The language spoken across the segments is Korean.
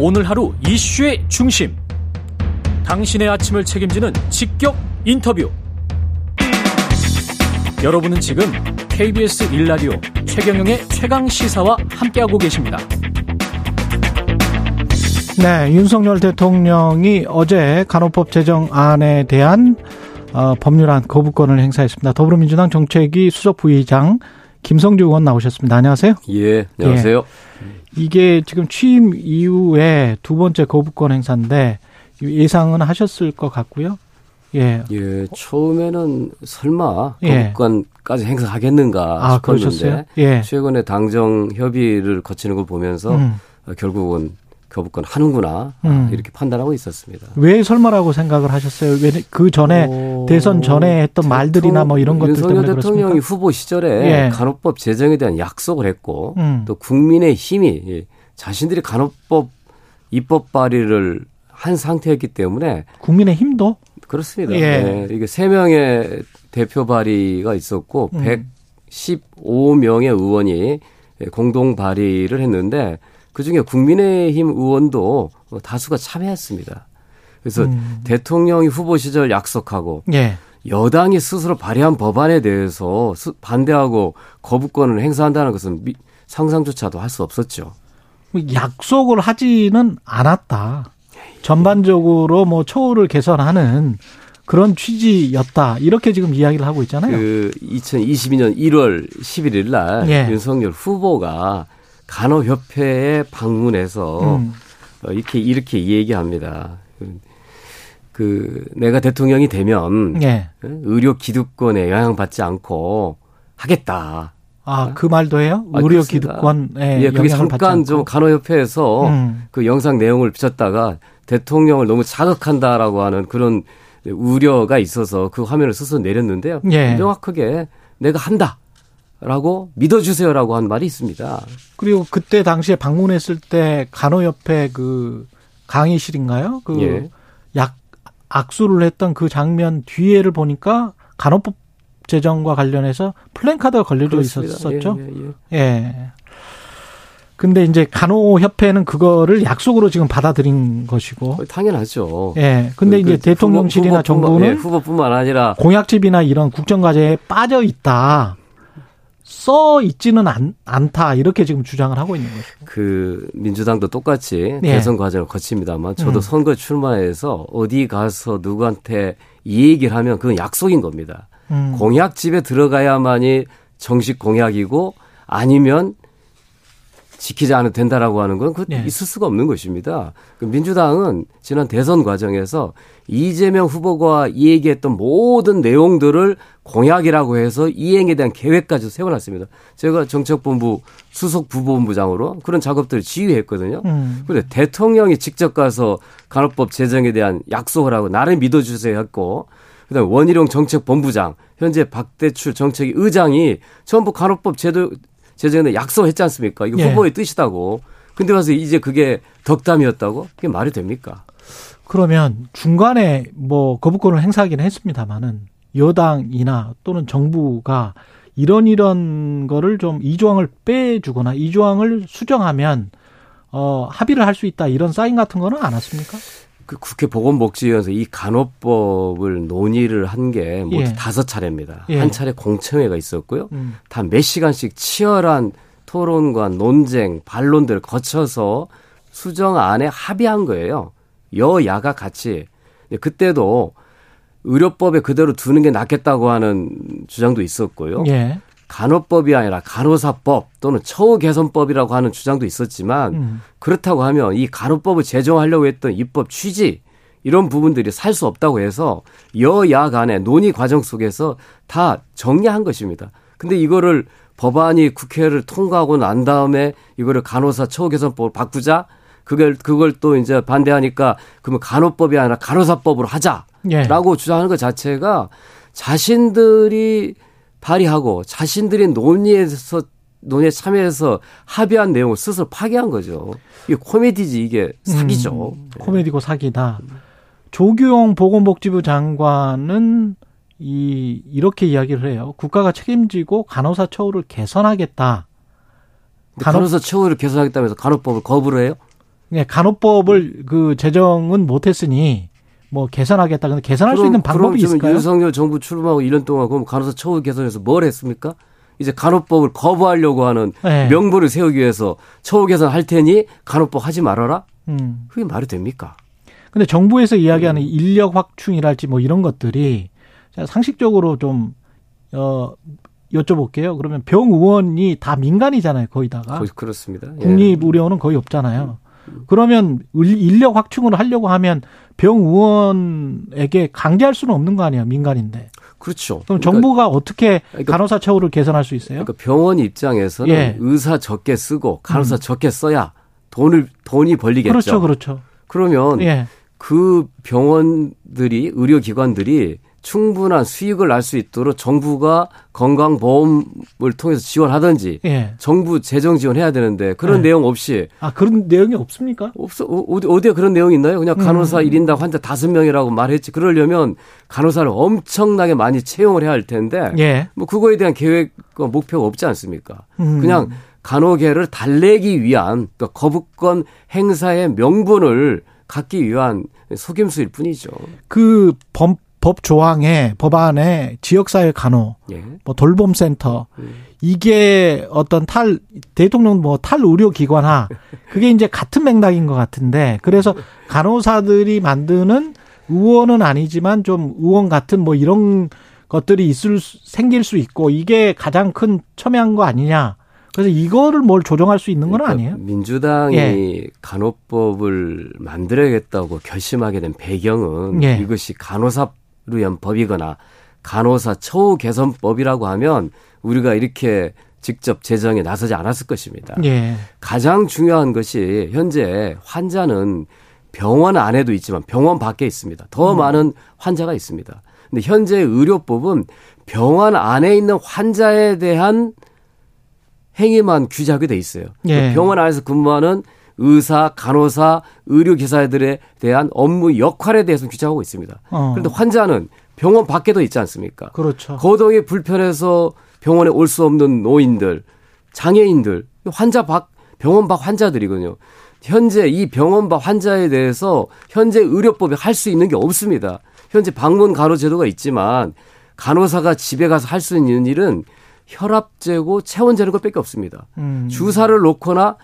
오늘 하루 이슈의 중심. 당신의 아침을 책임지는 직격 인터뷰. 여러분은 지금 KBS 일라디오 최경영의 최강 시사와 함께하고 계십니다. 네, 윤석열 대통령이 어제 간호법 제정안에 대한 어, 법률안 거부권을 행사했습니다. 더불어민주당 정책위 수석 부의장 김성주 의원 나오셨습니다. 안녕하세요. 예, 안녕하세요. 예. 이게 지금 취임 이후에 두 번째 거부권 행사인데 예상은 하셨을 것 같고요. 예. 예, 처음에는 설마 예. 거부권까지 행사하겠는가 아, 싶었는데 그러셨어요? 예. 최근에 당정 협의를 거치는 걸 보면서 음. 결국은 거부권 하는구나 음. 이렇게 판단하고 있었습니다. 왜 설마라고 생각을 하셨어요? 왜 그 전에 어, 대선 전에 했던 대통령, 말들이나 뭐 이런 것들 때문에 대통령이 그렇습니까? 후보 시절에 예. 간호법 제정에 대한 약속을 했고 음. 또 국민의 힘이 자신들이 간호법 입법 발의를 한 상태였기 때문에 국민의 힘도 그렇습니다. 예. 네, 이게 세 명의 대표 발의가 있었고 음. 115명의 의원이 공동 발의를 했는데 그중에 국민의힘 의원도 다수가 참여했습니다. 그래서 음. 대통령이 후보 시절 약속하고 예. 여당이 스스로 발의한 법안에 대해서 반대하고 거부권을 행사한다는 것은 상상조차도 할 수 없었죠. 뭐 약속을 하지는 않았다. 전반적으로 뭐 처우를 개선하는 그런 취지였다. 이렇게 지금 이야기를 하고 있잖아요. 그 2022년 1월 11일 날 예. 윤석열 후보가 간호협회에 방문해서 음. 어, 이렇게 이렇게 얘기합니다. 그, 그 내가 대통령이 되면 예. 어, 의료 기득권에 영향받지 않고 하겠다. 아, 그 말도 해요? 아, 의료 기득권에 예, 그게 잠깐 좀 간호협회에서 음. 그 영상 내용을 비쳤다가 대통령을 너무 자극한다라고 하는 그런 우려가 있어서 그 화면을 스스로 내렸는데요. 예. 명확하게 내가 한다. 라고 믿어주세요라고 한 말이 있습니다. 그리고 그때 당시에 방문했을 때 간호협회 그 강의실인가요? 그 예. 약, 악수를 했던 그 장면 뒤에를 보니까 간호법 제정과 관련해서 플랜카드가 걸려져. 있었었죠. 예, 예, 예. 예. 근데 이제 간호협회는 그거를 약속으로 지금 받아들인 것이고. 당연하죠. 예. 근데 그, 이제 그 대통령실이나 후보, 정부는 예, 후보뿐만 아니라 공약집이나 이런 국정과제에 빠져 있다. 써 있지는 않, 않다 이렇게 지금 주장을 하고 있는 거죠. 그 민주당도 똑같이 네. 대선 과정을 거칩니다만 저도 음. 선거 출마해서 어디 가서 누구한테 이 얘기를 하면 그건 약속인 겁니다. 음. 공약집에 들어가야만이 정식 공약이고 아니면 지키지 않아도 된다라고 하는 건그 네. 있을 수가 없는 것입니다. 그 민주당은 지난 대선 과정에서 이재명 후보가 얘기했던 모든 내용들을 공약이라고 해서 이행에 대한 계획까지 세워놨습니다. 제가 정책본부 수석 부본부장으로 그런 작업들을 지휘했거든요. 음. 그런데 대통령이 직접 가서 간호법 제정에 대한 약속을 하고 나를 믿어주세요 했고 그다음에 원희룡 정책본부장 현재 박대출 정책위 의장이 전부 간호법 제도 제정에 약속했지 않습니까? 이거 예. 후보의 뜻이다고. 근데 와서 이제 그게 덕담이었다고? 그게 말이 됩니까? 그러면 중간에 뭐 거부권을 행사하기는 했습니다만은 여당이나 또는 정부가 이런 이런 거를 좀 이 조항을 빼주거나 이 조항을 수정하면 어 합의를 할 수 있다 이런 사인 같은 거는 안 왔습니까? 그 국회 보건복지위원회에서 이 간호법을 논의를 한 게뭐 예. 다섯 차례입니다. 예. 한 차례 공청회가 있었고요. 음. 다몇 시간씩 치열한 토론과 논쟁, 반론들을 거쳐서 수정안에 합의한 거예요. 여야가 같이. 그때도 의료법에 그대로 두는 게 낫겠다고 하는 주장도 있었고요. 예. 간호법이 아니라 간호사법 또는 처우 개선법이라고 하는 주장도 있었지만 음. 그렇다고 하면 이 간호법을 제정하려고 했던 입법 취지 이런 부분들이 살 수 없다고 해서 여야 간의 논의 과정 속에서 다 정리한 것입니다. 근데 이거를 법안이 국회를 통과하고 난 다음에 이거를 간호사 처우 개선법을 바꾸자 그걸 그걸 또 이제 반대하니까 그러면 간호법이 아니라 간호사법으로 하자라고 예. 주장하는 것 자체가 자신들이 발의하고 자신들이 논의에서 논의에 참여해서 합의한 내용을 스스로 파기한 거죠. 이게 코미디지 이게 사기죠. 음, 코미디고 사기다. 조규용 보건복지부 장관은 이 이렇게 이야기를 해요. 국가가 책임지고 간호사 처우를 개선하겠다. 간호... 간호사 처우를 개선하겠다면서 간호법을 거부를 해요? 예, 간호법을 그 제정은 못했으니 뭐 개선하겠다. 근데 개선할 그럼, 수 있는 방법이 있을까요? 윤석열 정부 출범하고 1년 동안 그럼 간호사 처우 개선해서 뭘 했습니까? 이제 간호법을 거부하려고 하는 네. 명분을 세우기 위해서 처우 개선할 테니 간호법 하지 말아라? 음. 그게 말이 됩니까? 근데 정부에서 이야기하는 음. 인력 확충이랄지 뭐 이런 것들이 상식적으로 좀, 어, 여쭤볼게요. 그러면 병 의원이 다 민간이잖아요, 거의다가. 그렇습니다. 예. 국립 의료원은 거의 없잖아요. 그러면 인력 확충을 하려고 하면 병 의원에게 강제할 수는 없는 거 아니에요, 민간인데. 그렇죠. 그럼 그러니까, 정부가 어떻게 그러니까, 간호사 처우를 개선할 수 있어요? 그러니까 병원 입장에서는 예. 의사 적게 쓰고 간호사 음. 적게 써야 돈을 돈이 벌리겠죠. 그렇죠, 그렇죠. 그러면 예. 그 병원들이 의료기관들이 충분한 수익을 날 수 있도록 정부가 건강보험을 통해서 지원하든지 예. 정부 재정 지원해야 되는데 그런 예. 내용 없이 아 그런 내용이 없습니까? 없어 어디 어디에 그런 내용이 있나요? 그냥 간호사 음. 1인당 환자 5명이라고 말했지. 그러려면 간호사를 엄청나게 많이 채용을 해야 할 텐데 예. 뭐 그거에 대한 계획과 목표가 없지 않습니까? 음. 그냥 간호계를 달래기 위한 그러니까 거부권 행사의 명분을 갖기 위한 속임수일 뿐이죠. 그 범, 법 조항에 법안에 지역사회 간호, 예. 뭐 돌봄센터 음. 이게 어떤 탈 대통령 뭐 탈 의료 기관화 그게 이제 같은 맥락인 것 같은데 그래서 간호사들이 만드는 의원은 아니지만 좀 의원 같은 뭐 이런 것들이 있을 생길 수 있고 이게 가장 큰 첨예한 거 아니냐. 그래서 이거를 뭘 조정할 수 있는 건 그러니까 아니에요? 민주당이 예. 간호법을 만들어야겠다고 결심하게 된 배경은 예. 이것이 간호사 위한 법이거나 간호사 처우 개선법이라고 하면 우리가 이렇게 직접 제정에 나서지 않았을 것입니다. 예. 가장 중요한 것이 현재 환자는 병원 안에도 있지만 병원 밖에 있습니다. 더 음. 많은 환자가 있습니다. 근데 현재 의료법은 병원 안에 있는 환자에 대한 행위만 규제하게 돼 있어요. 예. 병원 안에서 근무하는 의사, 간호사, 의료기사들에 대한 업무 역할에 대해서 규정하고 있습니다. 어. 그런데 환자는 병원 밖에도 있지 않습니까? 그렇죠. 거동이 불편해서 병원에 올 수 없는 노인들, 장애인들, 환자 밖, 병원 밖 환자들이거든요. 현재 이 병원 밖 환자에 대해서 현재 의료법에 할수 있는 게 없습니다. 현재 방문 간호 제도가 있지만 간호사가 집에 가서 할 수 있는 일은 혈압 재고 체온 재는 것밖에 없습니다. 음. 주사를 놓거나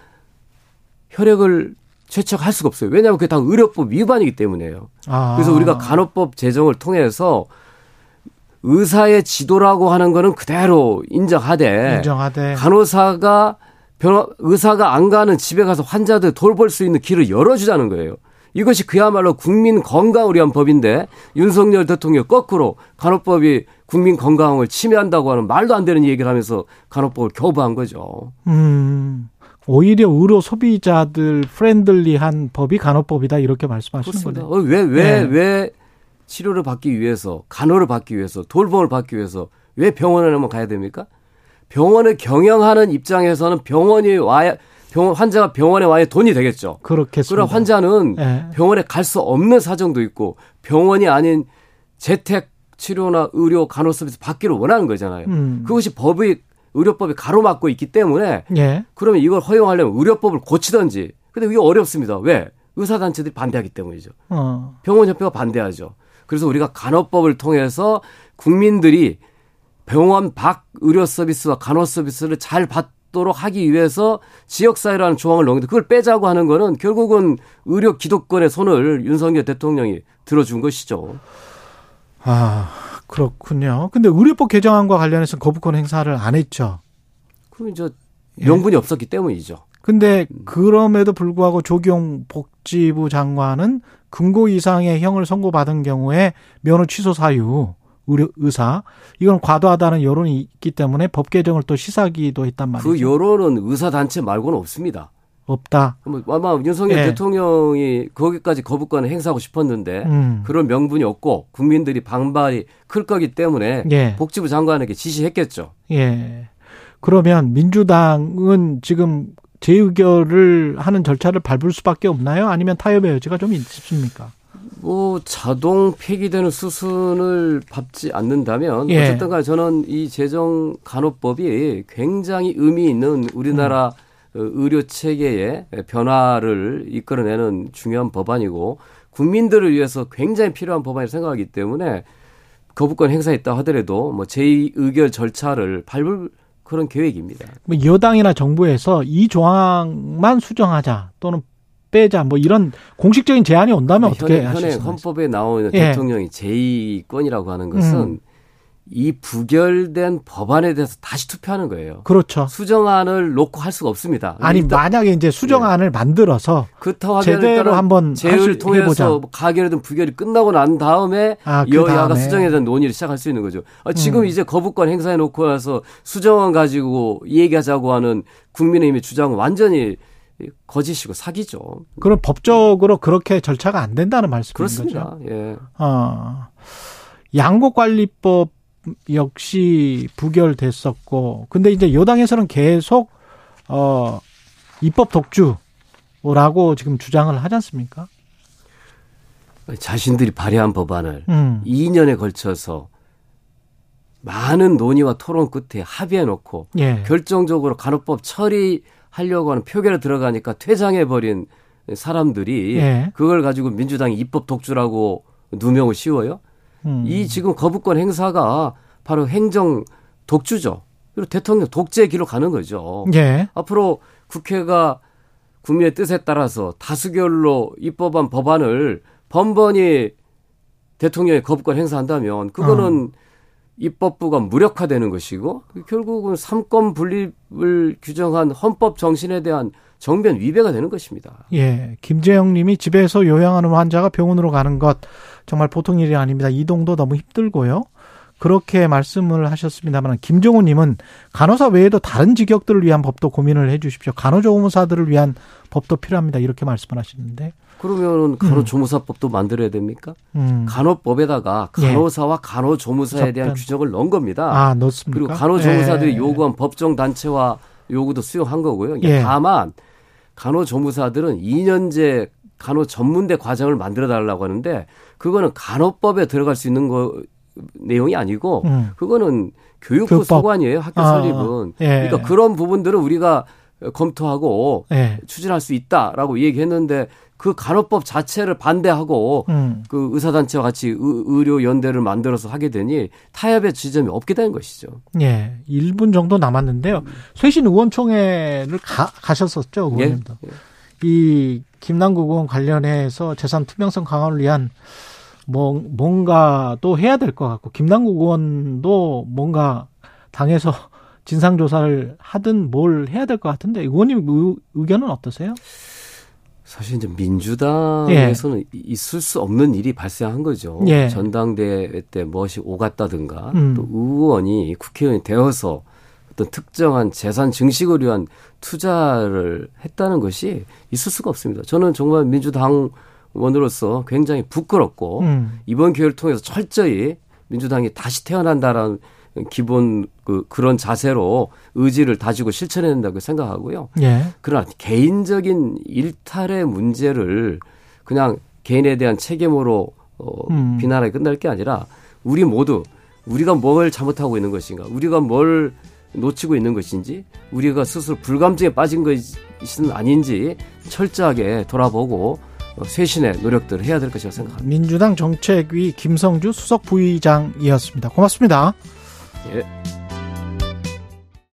혈액을 채척할 수가 없어요. 왜냐하면 그게 다 의료법 위반이기 때문에요. 아. 그래서 우리가 간호법 제정을 통해서 의사의 지도라고 하는 거는 그대로 인정하되, 인정하되. 간호사가 변호, 의사가 안 가는 집에 가서 환자들 돌볼 수 있는 길을 열어주자는 거예요. 이것이 그야말로 국민 건강을 위한 법인데 윤석열 대통령 거꾸로 간호법이 국민 건강을 침해한다고 하는 말도 안 되는 얘기를 하면서 간호법을 거부한 거죠. 음. 오히려 의료 소비자들 friendly한 법이 간호법이다 이렇게 말씀하시는 거네요. 왜왜왜 네. 왜 치료를 받기 위해서 간호를 받기 위해서 돌봄을 받기 위해서 왜 병원에만 가야 됩니까? 병원을 경영하는 입장에서는 병원이 와야 병원 환자가 병원에 와야 돈이 되겠죠. 그렇겠습니다. 그러나 환자는 네. 병원에 갈 수 없는 사정도 있고 병원이 아닌 재택 치료나 의료 간호 서비스 받기를 원하는 거잖아요. 음. 그것이 법의 의료법이 가로막고 있기 때문에 예. 그러면 이걸 허용하려면 의료법을 고치든지. 근데 이게 어렵습니다. 왜? 의사단체들이 반대하기 때문이죠. 어. 병원협회가 반대하죠. 그래서 우리가 간호법을 통해서 국민들이 병원 밖 의료 서비스와 간호 서비스를 잘 받도록 하기 위해서 지역사회라는 조항을 넣는데 그걸 빼자고 하는 거는 결국은 의료 기독권의 손을 윤석열 대통령이 들어준 것이죠. 아, 그렇군요. 근데 의료법 개정안과 관련해서 거부권 행사를 안 했죠. 그럼 이제 명분이 예. 없었기 때문이죠. 근데 그럼에도 불구하고 조경 복지부 장관은 금고 이상의 형을 선고받은 경우에 면허 취소 사유 의료 의사 이건 과도하다는 여론이 있기 때문에 법 개정을 또 시사기도 했단 말이죠. 그 여론은 의사 단체 말고는 없습니다. 없다. 뭐 아마 윤석열 네. 대통령이 거기까지 거부권을 행사하고 싶었는데 음. 그런 명분이 없고 국민들이 반발이 클 거기 때문에 예. 복지부 장관에게 지시했겠죠. 예. 그러면 민주당은 지금 재의결을 하는 절차를 밟을 수밖에 없나요? 아니면 타협의 여지가 좀 있습니까? 뭐 자동 폐기되는 수순을 밟지 않는다면 예. 어쨌든 간에 저는 이 재정 간호법이 굉장히 의미 있는 우리나라 음. 의료 체계의 변화를 이끌어내는 중요한 법안이고 국민들을 위해서 굉장히 필요한 법안이라고 생각하기 때문에 거부권 행사했다 하더라도 뭐 제2 의결 절차를 밟을 그런 계획입니다. 뭐 여당이나 정부에서 이 조항만 수정하자 또는 빼자 뭐 이런 공식적인 제안이 온다면 어떻게 현행, 현행 헌법에 나오는 예. 대통령이 제2권이라고 하는 것은 음. 이 부결된 법안에 대해서 다시 투표하는 거예요. 그렇죠. 수정안을 놓고 할 수가 없습니다. 아니 만약에 이제 수정안을 네. 만들어서 그렇다고 제대로 한번 제의를 통해서 뭐 가결이든 부결이 끝나고 난 다음에 아, 그 여야가. 수정에 대한 논의를 시작할 수 있는 거죠. 아, 지금 음. 이제 거부권 행사해 놓고 나서 수정안 가지고 얘기하자고 하는 국민의힘의 주장은 완전히 거짓이고 사기죠. 그럼 법적으로 그렇게 절차가 안 된다는 말씀인 그렇습니다. 거죠? 예. 어. 양곡관리법 역시 부결됐었고 근데 이제 여당에서는 계속 어 입법 독주라고 지금 주장을 하지 않습니까? 자신들이 발의한 법안을 음. 2년에 걸쳐서 많은 논의와 토론 끝에 합의해 놓고 예. 결정적으로 간호법 처리하려고 하는 표결에 들어가니까 퇴장해 버린 사람들이 예. 그걸 가지고 민주당이 입법 독주라고 누명을 씌워요. 음. 이 지금 거부권 행사가 바로 행정 독주죠. 그리고 대통령 독재 기로 가는 거죠. 예. 앞으로 국회가 국민의 뜻에 따라서 다수결로 입법한 법안을 번번이 대통령의 거부권 행사한다면 그거는 어. 입법부가 무력화되는 것이고 결국은 삼권 분립을 규정한 헌법 정신에 대한 정변 위배가 되는 것입니다. 예. 김재영 님이 집에서 요양하는 환자가 병원으로 가는 것 정말 보통 일이 아닙니다. 이동도 너무 힘들고요. 그렇게 말씀을 하셨습니다만 김종훈 님은 간호사 외에도 다른 직역들을 위한 법도 고민을 해 주십시오. 간호조무사들을 위한 법도 필요합니다. 이렇게 말씀을 하시는데. 그러면 간호조무사법도 음. 만들어야 됩니까? 음. 간호법에다가 예. 간호사와 간호조무사에 대한 접변. 규정을 넣은 겁니다. 아, 넣습니까? 그리고 간호조무사들이 예. 요구한 법정 단체와 요구도 수용한 거고요. 예. 다만 간호조무사들은 2년제 간호 전문대 과정을 만들어 달라고 하는데 그거는 간호법에 들어갈 수 있는 거 내용이 아니고 음. 그거는 교육부 교법. 소관이에요 학교 아, 설립은 예. 그러니까 그런 부분들은 우리가 검토하고 예. 추진할 수 있다라고 얘기했는데 그 간호법 자체를 반대하고 음. 그 의사단체와 같이 의, 료 연대를 만들어서 하게 되니 타협의 지점이 없게 된 것이죠. 예, 1분 정도 남았는데요. 쇄신 의원총회를 가, 가셨었죠, 의원님도. 예. 예. 이 김남국 의원 관련해서 재산 투명성 강화를 위한 뭐 뭔가 또 해야 될 것 같고 김남국 의원도 뭔가 당에서 진상 조사를 하든 뭘 해야 될 것 같은데 의원님 의, 의견은 어떠세요? 사실 이제 민주당에서는 예. 있을 수 없는 일이 발생한 거죠. 예. 전당대회 때 무엇이 오갔다든가 음. 또 의원이 국회의원이 되어서 어떤 특정한 재산 증식을 위한 투자를 했다는 것이 있을 수가 없습니다. 저는 정말 민주당 원으로서 굉장히 부끄럽고 음. 이번 기회를 통해서 철저히 민주당이 다시 태어난다라는 기본 그 그런 자세로 의지를 다지고 실천해야 된다고 생각하고요. 예. 그러나 개인적인 일탈의 문제를 그냥 개인에 대한 책임으로 어, 음. 비난하게 끝날 게 아니라 우리 모두 우리가 뭘 잘못하고 있는 것인가, 우리가 뭘 놓치고 있는 것인지, 우리가 스스로 불감증에 빠진 것은 아닌지 철저하게 돌아보고 쇄신의 노력들을 해야 될 것이라고 생각합니다. 민주당 정책위 김성주 수석 부의장이었습니다. 고맙습니다. 예.